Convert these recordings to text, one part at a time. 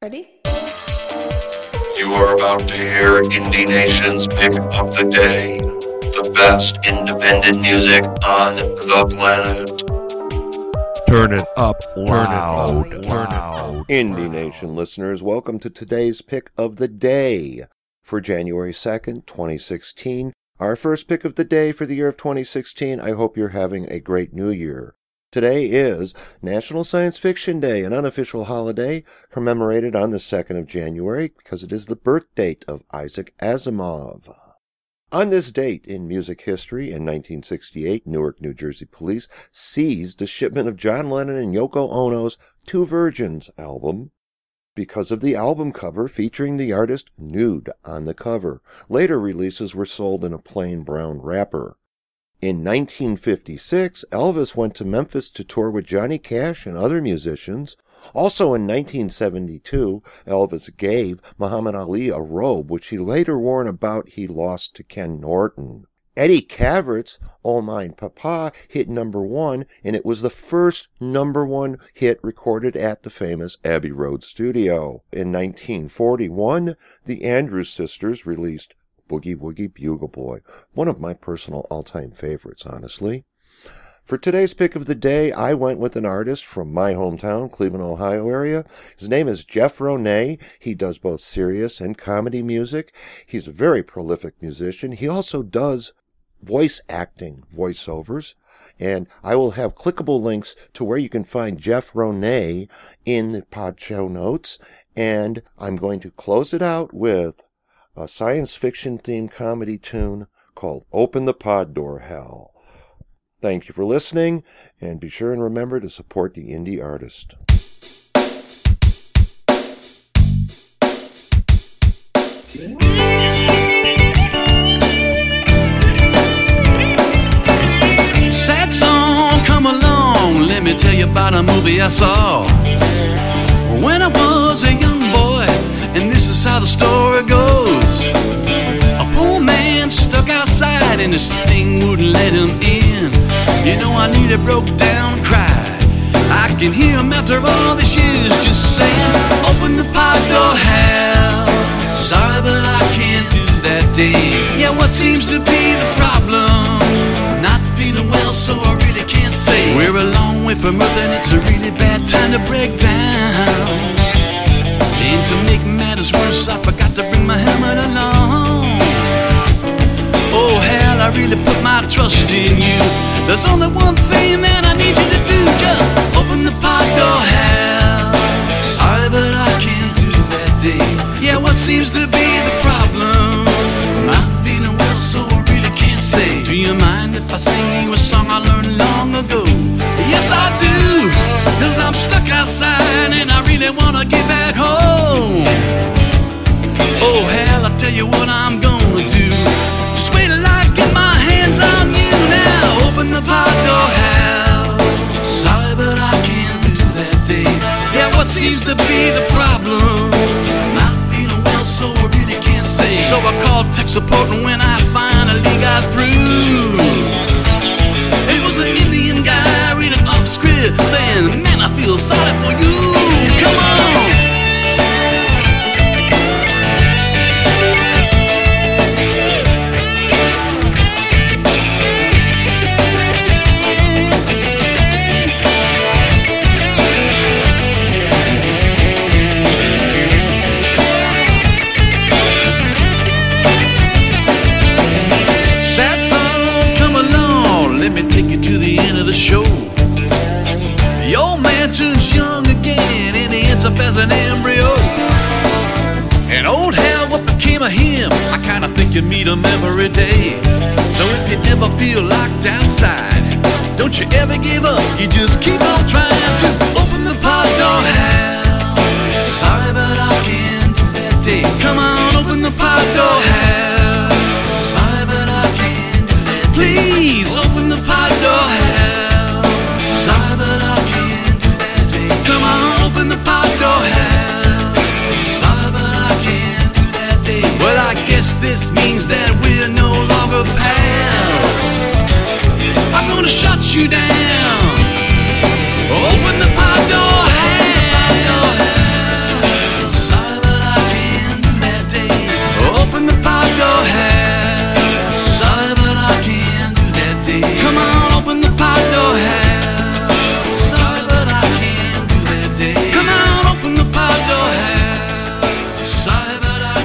Ready? You are about to hear Indie Nation's pick of the day. The best independent music on the planet. Turn it up loud. Turn it up loud. Indie Nation listeners, welcome to today's pick of the day for January 2nd, 2016. Our first pick of the day for the year of 2016. I hope you're having a great new year. Today is National Science Fiction Day, an unofficial holiday commemorated on the 2nd of January because it is the birth date of Isaac Asimov. On this date in music history, in 1968, Newark, New Jersey police seized a shipment of John Lennon and Yoko Ono's Two Virgins album because of the album cover featuring the artist nude on the cover. Later releases were sold in a plain brown wrapper. In 1956, Elvis went to Memphis to tour with Johnny Cash and other musicians. Also in 1972, Elvis gave Muhammad Ali a robe which he later wore in he lost to Ken Norton. Eddie Calvert's Oh Mein Papa hit number one, and it was the first number one hit recorded at the famous Abbey Road studio. In 1941, the Andrews Sisters released Boogie Woogie Bugle Boy, one of my personal all-time favorites, honestly. For today's pick of the day, I went with an artist from my hometown, Cleveland, Ohio area. His name is Jeff Ronay. He does both serious and comedy music. He's a very prolific musician. He also does voice acting voiceovers. And I will have clickable links to where you can find Jeff Ronay in the pod show notes. And I'm going to close it out with a science fiction themed comedy tune called Open the Pod Door Hal. Thank you for listening, and be sure and remember to support the indie artist. Sad song, come along. Let me tell you about a movie I saw when I was a young boy, and this is how the story this thing wouldn't let him in. You know, I nearly broke down cried. I can hear him after all these years just saying, Open the pod door, Hal. Sorry, but I can't do that day. Yeah, what seems to be the problem? Not feeling well, so I really can't say. We're a long way from Earth, and it's a really bad time to break down. And to make matters worse, I forgot to bring my helmet trust in you. There's only one thing that I need you to do. Just open the pod door, hell. Sorry, but I can't do that day. Yeah, what seems to be when I finally got through, it was an Indian guy reading off script saying, Man, I feel sorry for you. Come on. Take you to the end of the show. The old man turns young again and he ends up as an embryo. And old Hal, what became of him? I kinda think you meet him every day. So if you ever feel locked outside, don't you ever give up, you just keep on trying to open the pod door, Hal. Sorry, but I can't that day. Come on, open the door. Sorry, but I can't do that. Well, I guess this means that we're no longer pals. I'm gonna shut you down.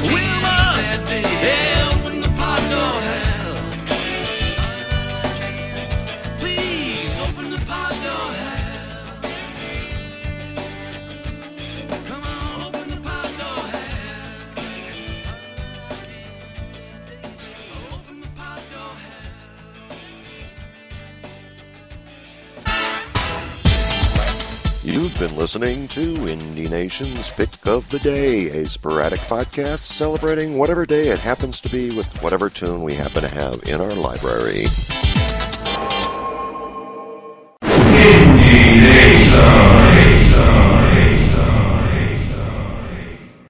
Will You've been listening to Indie Nation's Pick of the Day, a sporadic podcast celebrating whatever day it happens to be with whatever tune we happen to have in our library.